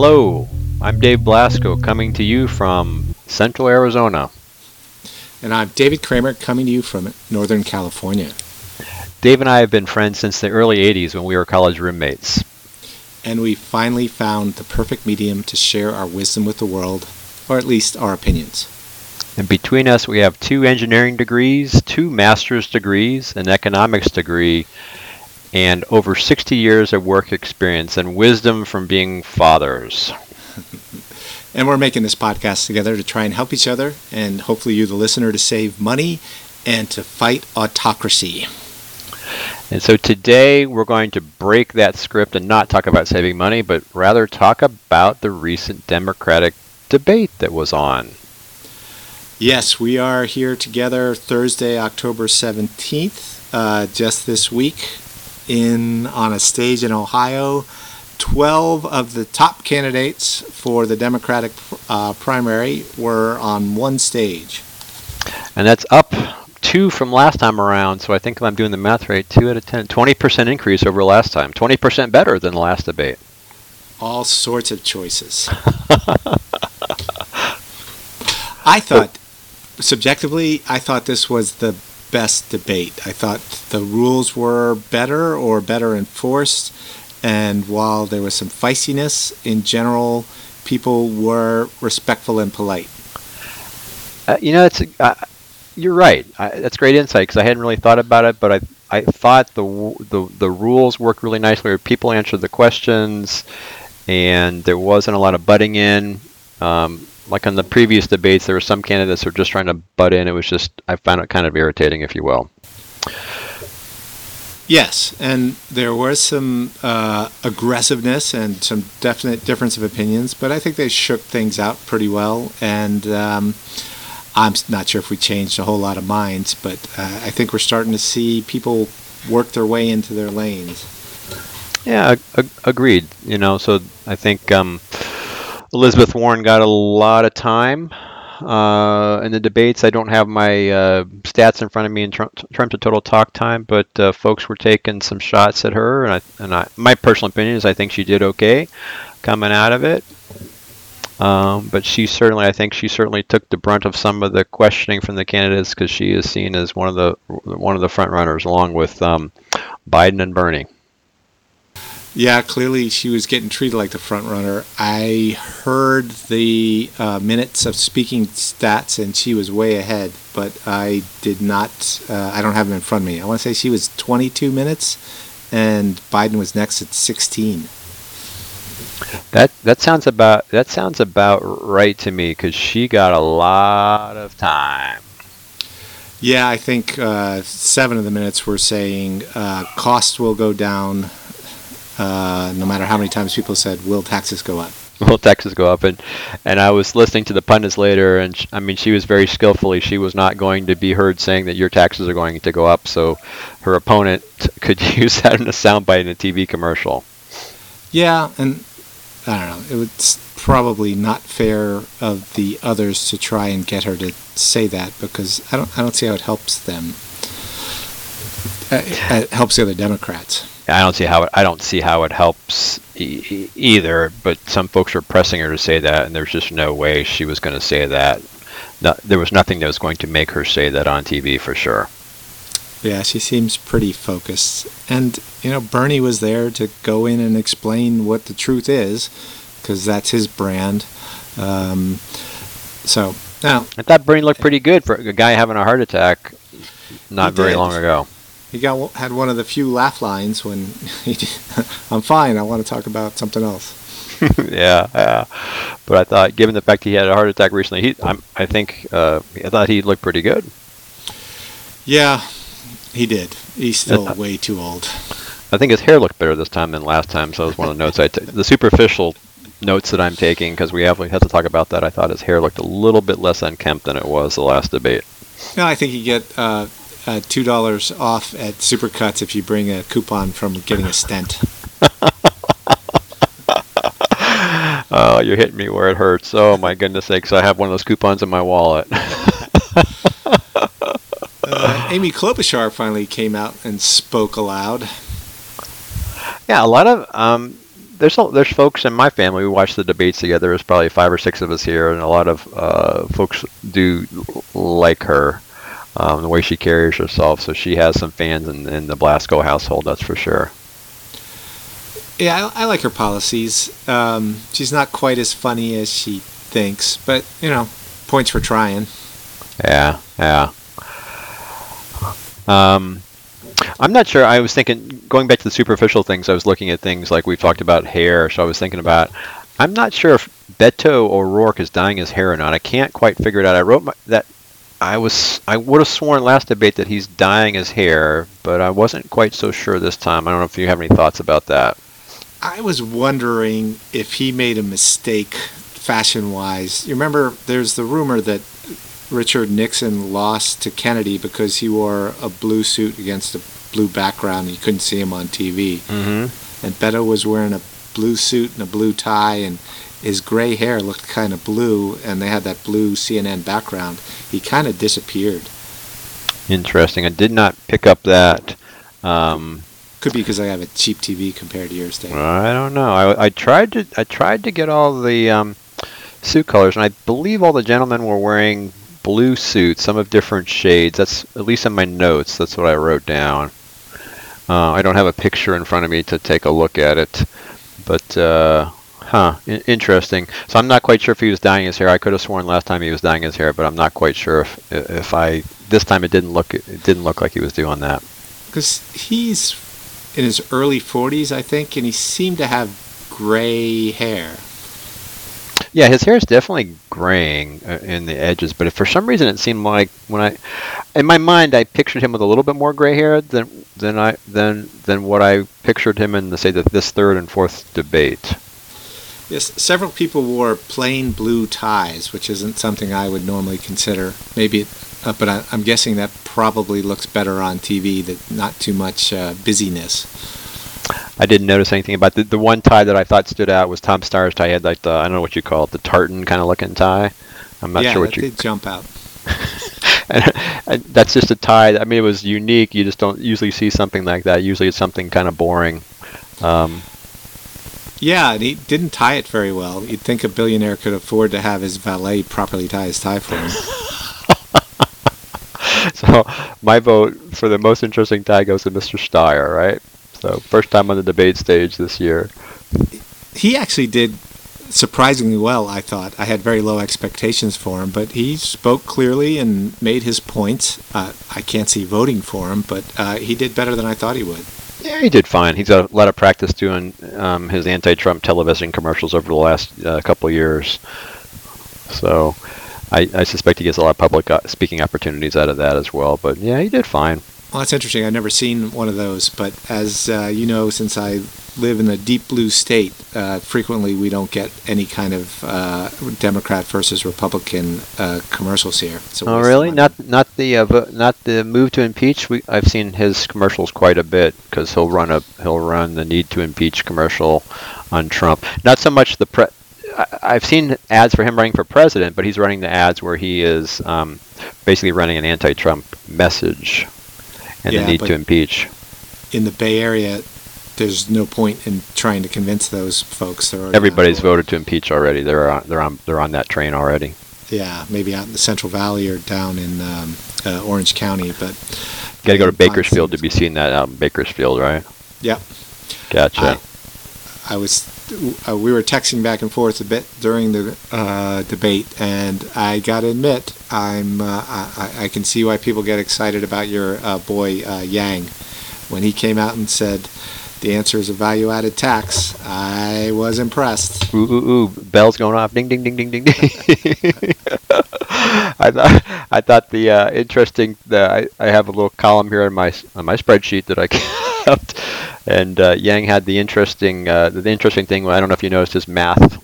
Hello, I'm Dave Blasco coming to you from Central Arizona. And I'm David Kramer coming to you from Northern California. Dave and I have been friends since the early 80s when we were college roommates. And we finally found the perfect medium to share our wisdom with the world, or at least our opinions. And between us, we have two engineering degrees, two master's degrees, an economics degree, and over 60 years of work experience and wisdom from being fathers. and we're making this podcast together to try and help each other and hopefully you, the listener, to save money and to fight autocracy. And so today we're going to break that script and not talk about saving money, but rather talk about the recent Democratic debate that was on. Yes, we are here together Thursday, October 17th, uh, just this week in on a stage in Ohio. 12 of the top candidates for the Democratic uh, primary were on one stage. And that's up two from last time around. So I think if I'm doing the math right, two out of 10, 20% increase over last time. 20% better than the last debate. All sorts of choices. I thought, subjectively, I thought this was the best debate. I thought the rules were better or better enforced, and while there was some feistiness, in general, people were respectful and polite. Uh, you know, it's uh, you're right. I, that's great insight because I hadn't really thought about it, but I I thought the the the rules worked really nicely. People answered the questions, and there wasn't a lot of butting in. Um, like on the previous debates, there were some candidates who were just trying to butt in. It was just I found it kind of irritating, if you will. Yes, and there was some uh, aggressiveness and some definite difference of opinions, but I think they shook things out pretty well. And um, I'm not sure if we changed a whole lot of minds, but uh, I think we're starting to see people work their way into their lanes. Yeah, ag- agreed. You know, so I think um, Elizabeth Warren got a lot of time uh, in the debates. I don't have my uh, stats in front of me in terms of total talk time, but uh, folks were taking some shots at her, and, I, and I, my personal opinion is I think she did okay coming out of it. Um, but she certainly, I think she certainly took the brunt of some of the questioning from the candidates because she is seen as one of the one of the front runners, along with um, Biden and Bernie. Yeah, clearly she was getting treated like the front runner. I heard the uh, minutes of speaking stats, and she was way ahead. But I did not. Uh, I don't have them in front of me. I want to say she was 22 minutes, and Biden was next at 16. That that sounds about that sounds about right to me because she got a lot of time. Yeah, I think uh, seven of the minutes were saying uh, costs will go down uh, no matter how many times people said, "Will taxes go up?" Will taxes go up? And and I was listening to the pundits later, and sh- I mean, she was very skillfully. She was not going to be heard saying that your taxes are going to go up. So her opponent could use that in a soundbite in a TV commercial. Yeah, and I don't know. It was probably not fair of the others to try and get her to say that because I don't. I don't see how it helps them. Uh, it helps the other Democrats. I don't see how it, I don't see how it helps e- either. But some folks are pressing her to say that, and there's just no way she was going to say that. No, there was nothing that was going to make her say that on TV for sure. Yeah, she seems pretty focused, and you know Bernie was there to go in and explain what the truth is, because that's his brand. Um, so now I thought Bernie looked pretty good for a guy having a heart attack not very did. long ago. He got had one of the few laugh lines when he did, I'm fine. I want to talk about something else. yeah, yeah. But I thought, given the fact he had a heart attack recently, he, I'm, I think, uh, I thought he looked pretty good. Yeah, he did. He's still way too old. I think his hair looked better this time than last time. So that was one of the notes I took. The superficial notes that I'm taking, because we have we had to talk about that. I thought his hair looked a little bit less unkempt than it was the last debate. No, I think you get uh, uh, two dollars off at Supercuts if you bring a coupon from getting a stent. Oh, you're hitting me where it hurts. Oh my goodness sakes! I have one of those coupons in my wallet. Uh, Amy Klobuchar finally came out and spoke aloud. Yeah, a lot of um, there's there's folks in my family who watch the debates together. There's probably five or six of us here, and a lot of uh, folks do like her, um, the way she carries herself. So she has some fans in, in the Blasco household, that's for sure. Yeah, I, I like her policies. Um, she's not quite as funny as she thinks, but you know, points for trying. Yeah, yeah. Um, I'm not sure. I was thinking, going back to the superficial things, I was looking at things like we've talked about hair. So I was thinking about, I'm not sure if Beto O'Rourke is dyeing his hair or not. I can't quite figure it out. I wrote my, that. I was I would have sworn last debate that he's dyeing his hair, but I wasn't quite so sure this time. I don't know if you have any thoughts about that. I was wondering if he made a mistake fashion wise. You remember there's the rumor that Richard Nixon lost to Kennedy because he wore a blue suit against a blue background and you couldn't see him on TV. Mm-hmm. And Beto was wearing a blue suit and a blue tie and his gray hair looked kind of blue and they had that blue CNN background. He kind of disappeared. Interesting. I did not pick up that. Um, Could be because I have a cheap TV compared to yours, Dave. I don't know. I, I tried to I tried to get all the um, suit colors, and I believe all the gentlemen were wearing blue suits, some of different shades. That's at least in my notes. That's what I wrote down. Uh, I don't have a picture in front of me to take a look at it, but uh, huh, I- interesting. So I'm not quite sure if he was dyeing his hair. I could have sworn last time he was dyeing his hair, but I'm not quite sure if if I this time it didn't look it didn't look like he was doing that. Because he's in his early 40s, I think, and he seemed to have gray hair. Yeah, his hair is definitely graying uh, in the edges, but if for some reason it seemed like when I, in my mind, I pictured him with a little bit more gray hair than than I than than what I pictured him in the say the, this third and fourth debate. Yes, several people wore plain blue ties, which isn't something I would normally consider. Maybe, it, uh, but I, I'm guessing that probably looks better on TV. That not too much uh, busyness. I didn't notice anything about the the one tie that I thought stood out was Tom Steyer's tie. He had like the I don't know what you call it, the tartan kind of looking tie. I'm not yeah, sure what you. did jump out. and, and that's just a tie. I mean, it was unique. You just don't usually see something like that. Usually, it's something kind of boring. Um, Yeah, and he didn't tie it very well. You'd think a billionaire could afford to have his valet properly tie his tie for him. So my vote for the most interesting tie goes to Mr. Steyer, right? So first time on the debate stage this year. he actually did surprisingly well, I thought. I had very low expectations for him, but he spoke clearly and made his points. Uh, I can't see voting for him, but uh, he did better than I thought he would. Yeah, he did fine. He's got a lot of practice doing um, his anti-Trump television commercials over the last uh, couple of years. So I, I suspect he gets a lot of public uh, speaking opportunities out of that as well. But yeah, he did fine. Well, that's interesting. I've never seen one of those, but as uh, you know, since I live in a deep blue state, uh, frequently we don't get any kind of uh, Democrat versus Republican uh, commercials here. Oh, really? Not not the uh, not the move to impeach. We I've seen his commercials quite a bit because he'll run a he'll run the need to impeach commercial on Trump. Not so much the pre. I, I've seen ads for him running for president, but he's running the ads where he is um, basically running an anti-Trump message and Yeah, the need to impeach. in the Bay Area. There's no point in trying to convince those folks. They're already on Everybody's voted to impeach already. They're on they're on they're on that train already. Yeah, maybe out in the Central Valley or down in um, uh, Orange County, but Got to go to Bakersfield to be seeing that out in Bakersfield, right? Yep. Gotcha. I, I was, uh, we were texting back and forth a bit during the uh, debate, and I got to admit, I'm, uh, I, I can see why people get excited about your uh, boy uh, Yang. When he came out and said the answer is a value-added tax, I was impressed. Ooh, ooh, ooh! Bells going off! Ding, ding, ding, ding, ding, ding. I thought I thought the uh, interesting. The, I, I have a little column here on my on my spreadsheet that I kept, and uh, Yang had the interesting uh, the interesting thing. I don't know if you noticed his math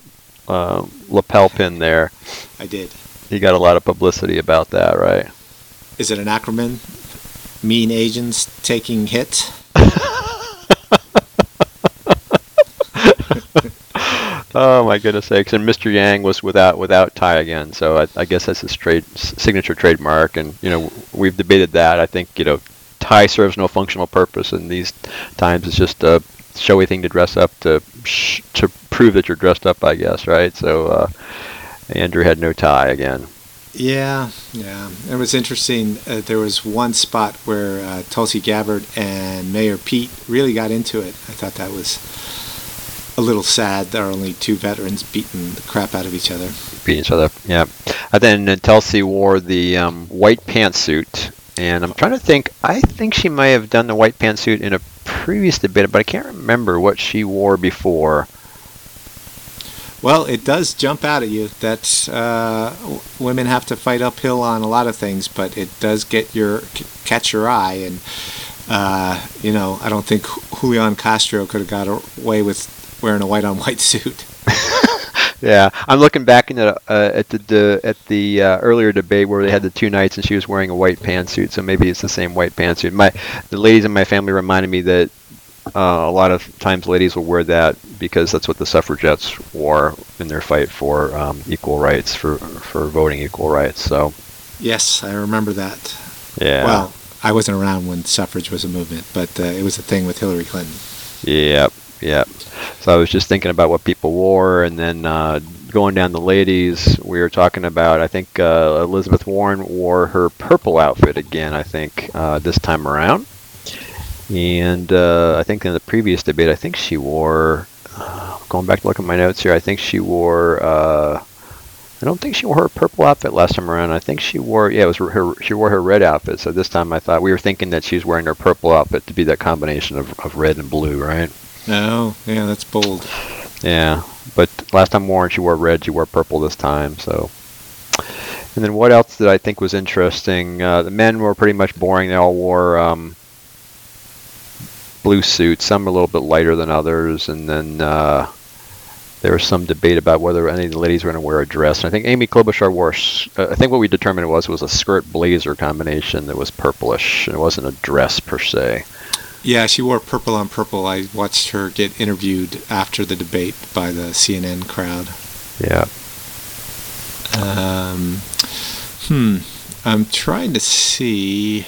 uh, lapel pin there. I did. He got a lot of publicity about that, right? Is it an acronym? Mean agents taking hits? Oh my goodness sakes! And Mr. Yang was without without tie again, so I, I guess that's his trade signature trademark. And you know we've debated that. I think you know tie serves no functional purpose in these times. It's just a showy thing to dress up to to prove that you're dressed up, I guess, right? So uh, Andrew had no tie again. Yeah, yeah. It was interesting. Uh, there was one spot where uh, Tulsi Gabbard and Mayor Pete really got into it. I thought that was a little sad. There are only two veterans beating the crap out of each other. Beating each other, yeah. And then Tulsi wore the um, white pantsuit, and I'm trying to think. I think she may have done the white pantsuit in a previous debate, but I can't remember what she wore before. Well, it does jump out at you that uh, women have to fight uphill on a lot of things, but it does get your catch your eye, and uh, you know I don't think Julian Castro could have got away with wearing a white on white suit. yeah, I'm looking back in the, uh, at the, the at the uh, earlier debate where they had the two nights and she was wearing a white pantsuit, so maybe it's the same white pantsuit. My the ladies in my family reminded me that uh, a lot of times ladies will wear that because that's what the suffragettes wore in their fight for um, equal rights, for for voting equal rights. So. Yes, I remember that. Yeah. Well, I wasn't around when suffrage was a movement, but uh, it was a thing with Hillary Clinton. Yep. Yep. So I was just thinking about what people wore, and then uh, going down the ladies, we were talking about. I think uh, Elizabeth Warren wore her purple outfit again. I think uh, this time around. And uh, I think in the previous debate, I think she wore. Uh, going back to look at my notes here, I think she wore. Uh, I don't think she wore her purple outfit last time around. I think she wore. Yeah, it was her. She wore her red outfit. So this time, I thought we were thinking that she was wearing her purple outfit to be that combination of, of red and blue, right? Oh, yeah, that's bold. Yeah, but last time Warren, she wore red. She wore purple this time. So. And then what else did I think was interesting? Uh, the men were pretty much boring. They all wore. Um, blue suits. Some a little bit lighter than others, and then uh, there was some debate about whether any of the ladies were going to wear a dress. And I think Amy Klobuchar wore. Uh, I think what we determined was was a skirt blazer combination that was purplish, and it wasn't a dress per se. Yeah, she wore purple on purple. I watched her get interviewed after the debate by the CNN crowd. Yeah. Um, hmm. I'm trying to see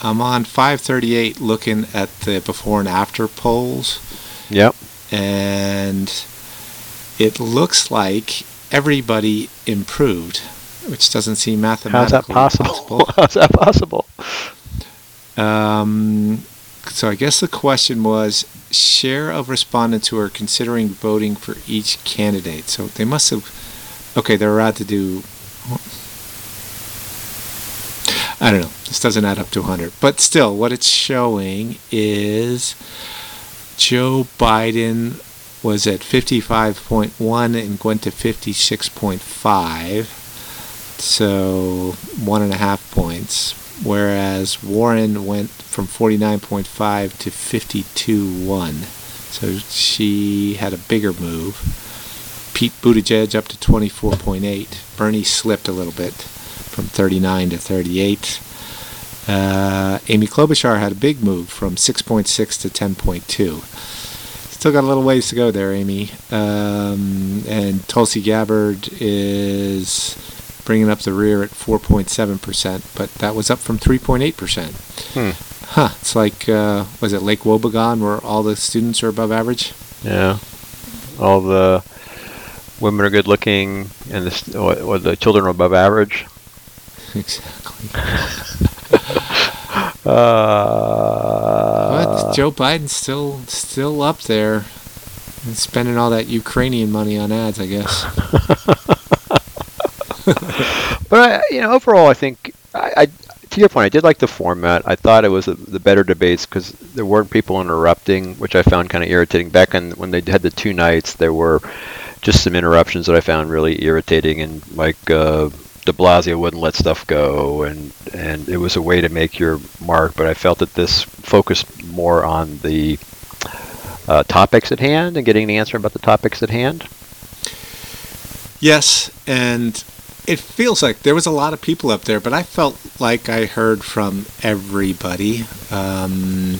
I'm on 538 looking at the before and after polls. Yep. And it looks like everybody improved, which doesn't seem mathematically How's that possible? possible. How's that possible? Um, so I guess the question was share of respondents who are considering voting for each candidate. So they must have. Okay, they're allowed to do I don't know. This doesn't add up to 100. But still, what it's showing is Joe Biden was at 55.1 and went to 56.5. So one and a half points. Whereas Warren went from 49.5 to 52.1. So she had a bigger move. Pete Buttigieg up to 24.8. Bernie slipped a little bit from 39 to 38. Uh, Amy Klobuchar had a big move from 6.6 to 10.2. Still got a little ways to go there, Amy. Um, and Tulsi Gabbard is bringing up the rear at 4.7%, but that was up from 3.8%. Hmm. Huh. It's like, uh, was it Lake Wobegon where all the students are above average? Yeah. All the women are good looking and the, or the children are above average. exactly. uh, but Joe Biden's still still up there and spending all that Ukrainian money on ads, I guess. but I, you know, overall, I think I, I, to your point, I did like the format. I thought it was a, the better debates because there weren't people interrupting, which I found kind of irritating. Back in when they had the two nights, there were just some interruptions that I found really irritating, and like. Uh, De Blasio wouldn't let stuff go, and and it was a way to make your mark. But I felt that this focused more on the uh, topics at hand and getting the answer about the topics at hand. Yes, and it feels like there was a lot of people up there, but I felt like I heard from everybody. Um,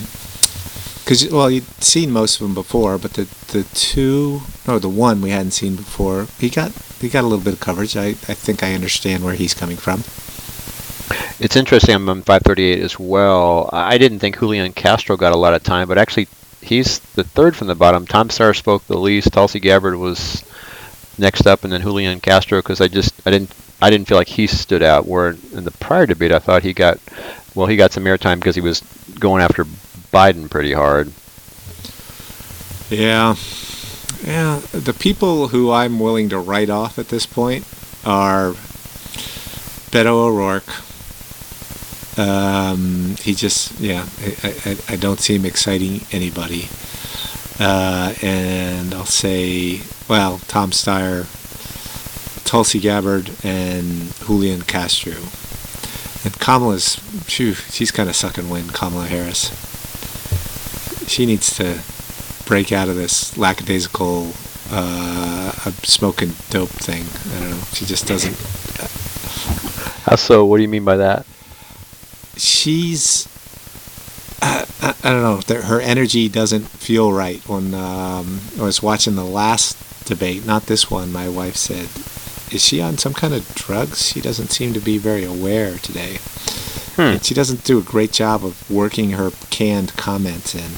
because well, you'd seen most of them before, but the the two, no, the one we hadn't seen before, he got he got a little bit of coverage. I I think I understand where he's coming from. It's interesting. I'm on 538 as well. I didn't think Julian Castro got a lot of time, but actually he's the third from the bottom. Tom Steyer spoke the least. Tulsi Gabbard was next up, and then Julian Castro because I just I didn't I didn't feel like he stood out. Where in the prior debate, I thought he got well, he got some airtime because he was going after Biden pretty hard. Yeah. Yeah, the people who I'm willing to write off at this point are Beto O'Rourke. Um, he just, yeah, I, I, I, don't see him exciting anybody. Uh, and I'll say, well, Tom Steyer, Tulsi Gabbard, and Julian Castro. And Kamala's, phew, she's kind of sucking wind, Kamala Harris. She needs to break out of this lackadaisical uh, smoking dope thing. I don't know. She just doesn't. How so? What do you mean by that? She's. I, I, I don't know. Her energy doesn't feel right. When um, I was watching the last debate, not this one, my wife said, "Is she on some kind of drugs? She doesn't seem to be very aware today." Hmm. she doesn't do a great job of working her canned comments in.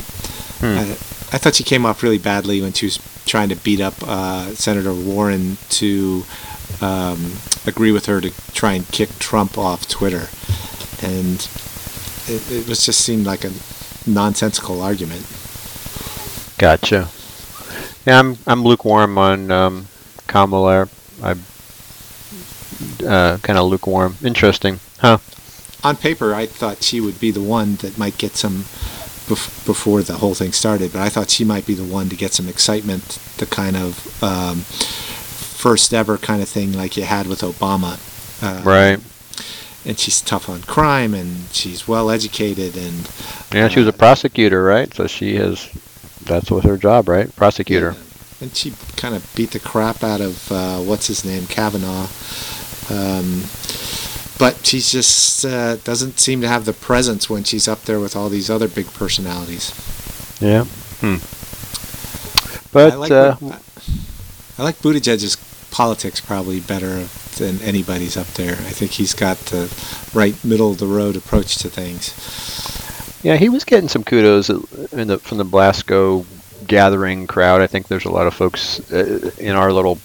Hmm. I, I thought she came off really badly when she was trying to beat up uh, Senator Warren to um, agree with her to try and kick Trump off Twitter, and it, it was just seemed like a nonsensical argument. Gotcha. Yeah, I'm I'm lukewarm on um, Kamala. I uh, kind of lukewarm. Interesting, huh? On paper, I thought she would be the one that might get some bef- before the whole thing started, but I thought she might be the one to get some excitement, the kind of um, first ever kind of thing like you had with Obama. Uh, right. And she's tough on crime, and she's well educated, and yeah, she was a uh, prosecutor, right? So she has that's what her job, right? Prosecutor. Yeah. And she kind of beat the crap out of uh, what's his name, Kavanaugh. Um, but she just uh, doesn't seem to have the presence when she's up there with all these other big personalities. Yeah. Hmm. But I like, uh, I like Buttigieg's politics probably better than anybody's up there. I think he's got the right middle of the road approach to things. Yeah, he was getting some kudos in the from the Blasco gathering crowd. I think there's a lot of folks uh, in our little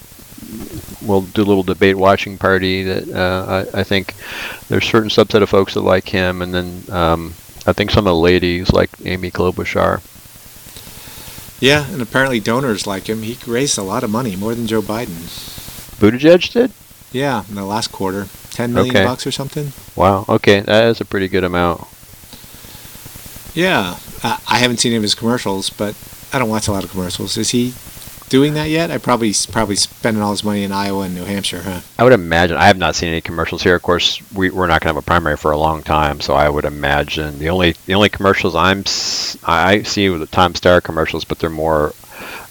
we'll do a little debate watching party that uh, I, I, think there's certain subset of folks that like him, and then um, I think some of the ladies like Amy Klobuchar. Yeah, and apparently donors like him. He raised a lot of money, more than Joe Biden. Buttigieg did. Yeah, in the last quarter, ten million okay. bucks or something. Wow. Okay, that is a pretty good amount. Yeah, I haven't seen any of his commercials, but I don't watch a lot of commercials. Is he doing that yet? I probably probably spending all his money in Iowa and New Hampshire, huh? I would imagine. I have not seen any commercials here. Of course, we, we're not going to have a primary for a long time, so I would imagine the only the only commercials I'm I see with the Tom Steyer commercials, but they're more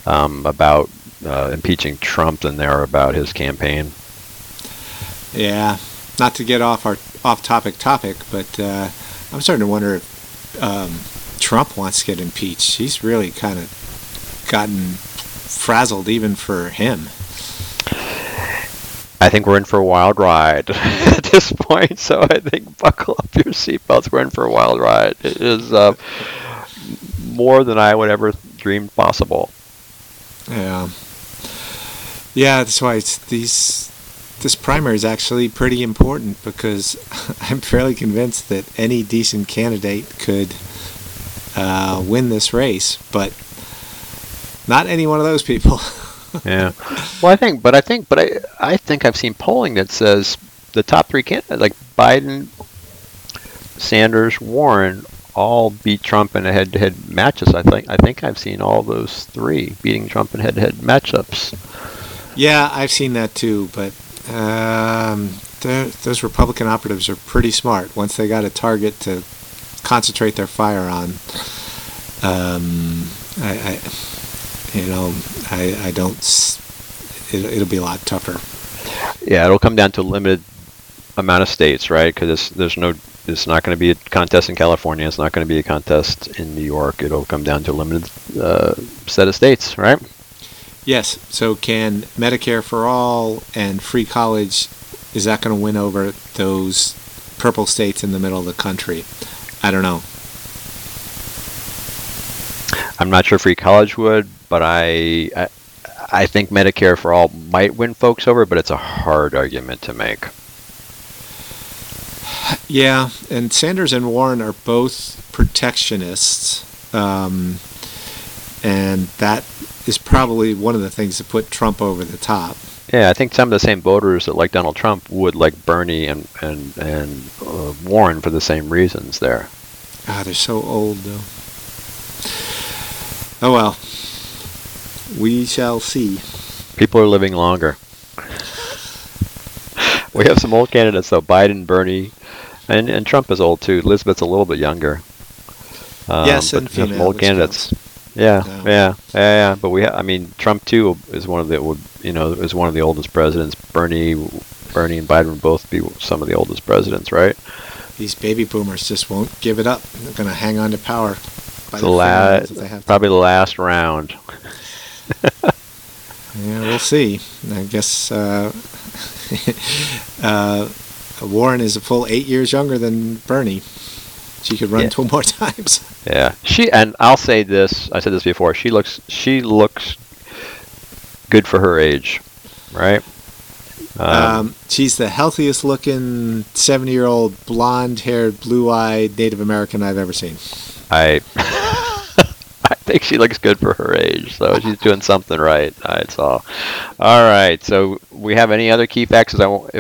um, about uh, impeaching Trump than they are about his campaign. Yeah, not to get off our off topic topic, but uh, I'm starting to wonder if um, Trump wants to get impeached. He's really kind of gotten frazzled even for him. I think we're in for a wild ride at this point. So I think buckle up your seatbelts. We're in for a wild ride. It is uh, more than I would ever dream possible. Yeah. Yeah, that's why it's these. This primary is actually pretty important because I'm fairly convinced that any decent candidate could uh, win this race, but not any one of those people. yeah. Well, I think, but I think, but I, I think I've seen polling that says the top three candidates, like Biden, Sanders, Warren, all beat Trump in a head-to-head matches. I think. I think I've seen all those three beating Trump in head-to-head matchups. Yeah, I've seen that too, but um, those Republican operatives are pretty smart. Once they got a target to concentrate their fire on, um, I, I you know, I, I don't. It, it'll be a lot tougher. Yeah, it'll come down to a limited amount of states, right? Because there's no, it's not going to be a contest in California. It's not going to be a contest in New York. It'll come down to a limited uh, set of states, right? Yes. So can Medicare for all and free college is that going to win over those purple states in the middle of the country? I don't know. I'm not sure free college would, but I, I I think Medicare for all might win folks over, but it's a hard argument to make. Yeah, and Sanders and Warren are both protectionists, um, and that is probably one of the things that put Trump over the top. Yeah, I think some of the same voters that like Donald Trump would like Bernie and and and uh, Warren for the same reasons. There. Ah, they're so old though. Oh well. We shall see. People are living longer. we have some old candidates though: Biden, Bernie, and and Trump is old too. Elizabeth's a little bit younger. Um, yes, and some old candidates. Yeah, yeah, yeah, yeah, yeah. But we, ha- I mean, Trump too is one of the, would you know, is one of the oldest presidents. Bernie, Bernie and Biden would both be some of the oldest presidents, right? These baby boomers just won't give it up. They're going to hang on to power. the last, probably the last round. yeah, we'll see. I guess uh, uh, Warren is a full eight years younger than Bernie. She could run yeah. two more times. Yeah, she and I'll say this. I said this before. She looks. She looks good for her age, right? Um, um, she's the healthiest looking 70 year old blonde haired, blue eyed Native American I've ever seen. I I think she looks good for her age, so she's doing something right. That's all. All right. So we have any other key facts? I want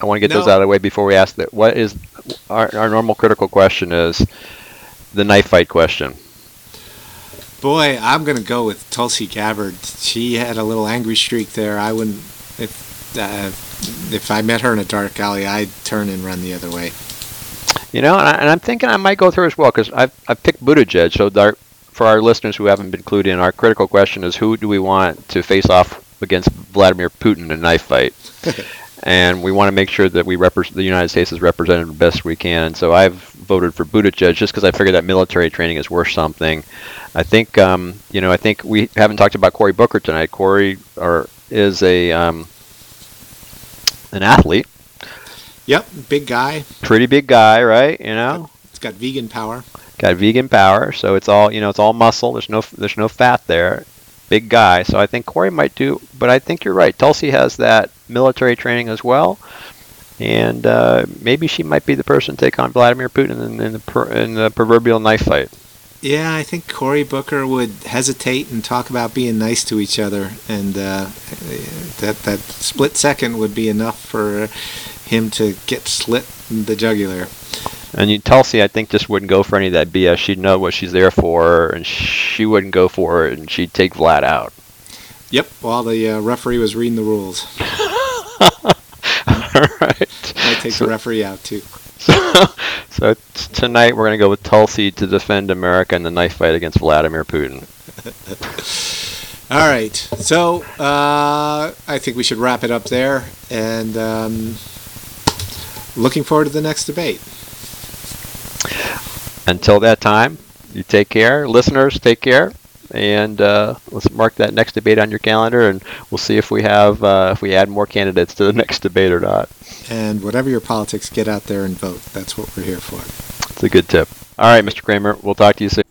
I want to get no. those out of the way before we ask that. What is our, our normal critical question is the knife fight question. Boy, I'm going to go with Tulsi Gabbard. She had a little angry streak there. I wouldn't if uh, if I met her in a dark alley, I'd turn and run the other way. You know, and, I, am thinking I might go through as well because I've I've picked Buttigieg. So our, for our listeners who haven't been clued in, our critical question is who do we want to face off against Vladimir Putin in a knife fight? and we want to make sure that we represent the United States is represented the best we can. And so I've voted for Buttigieg just because I figured that military training is worth something. I think um, you know I think we haven't talked about Cory Booker tonight. Cory or is a um, an athlete. Yep, big guy. Pretty big guy, right? You know. It's got vegan power. Got vegan power, so it's all you know. It's all muscle. There's no there's no fat there big guy. So I think Cory might do, but I think you're right. Tulsi has that military training as well, and uh, maybe she might be the person to take on Vladimir Putin in, in, the, per, in the proverbial knife fight. Yeah, I think Cory Booker would hesitate and talk about being nice to each other, and uh, that that split second would be enough for him to get slit in the jugular. And you, Tulsi, I think, just wouldn't go for any of that BS. She'd know what she's there for, and she wouldn't go for it, and she'd take Vlad out. Yep, while the uh, referee was reading the rules. All right. I take so, the referee out too. So, so tonight we're going to go with Tulsi to defend America in the knife fight against Vladimir Putin. All right. So uh, I think we should wrap it up there, and um, looking forward to the next debate. Until that time, you take care. Listeners, take care. And uh, let's mark that next debate on your calendar, and we'll see if we have uh, if we add more candidates to the next debate or not. And whatever your politics, get out there and vote. That's what we're here for. It's a good tip. All right, Mr. Kramer, We'll talk to you soon.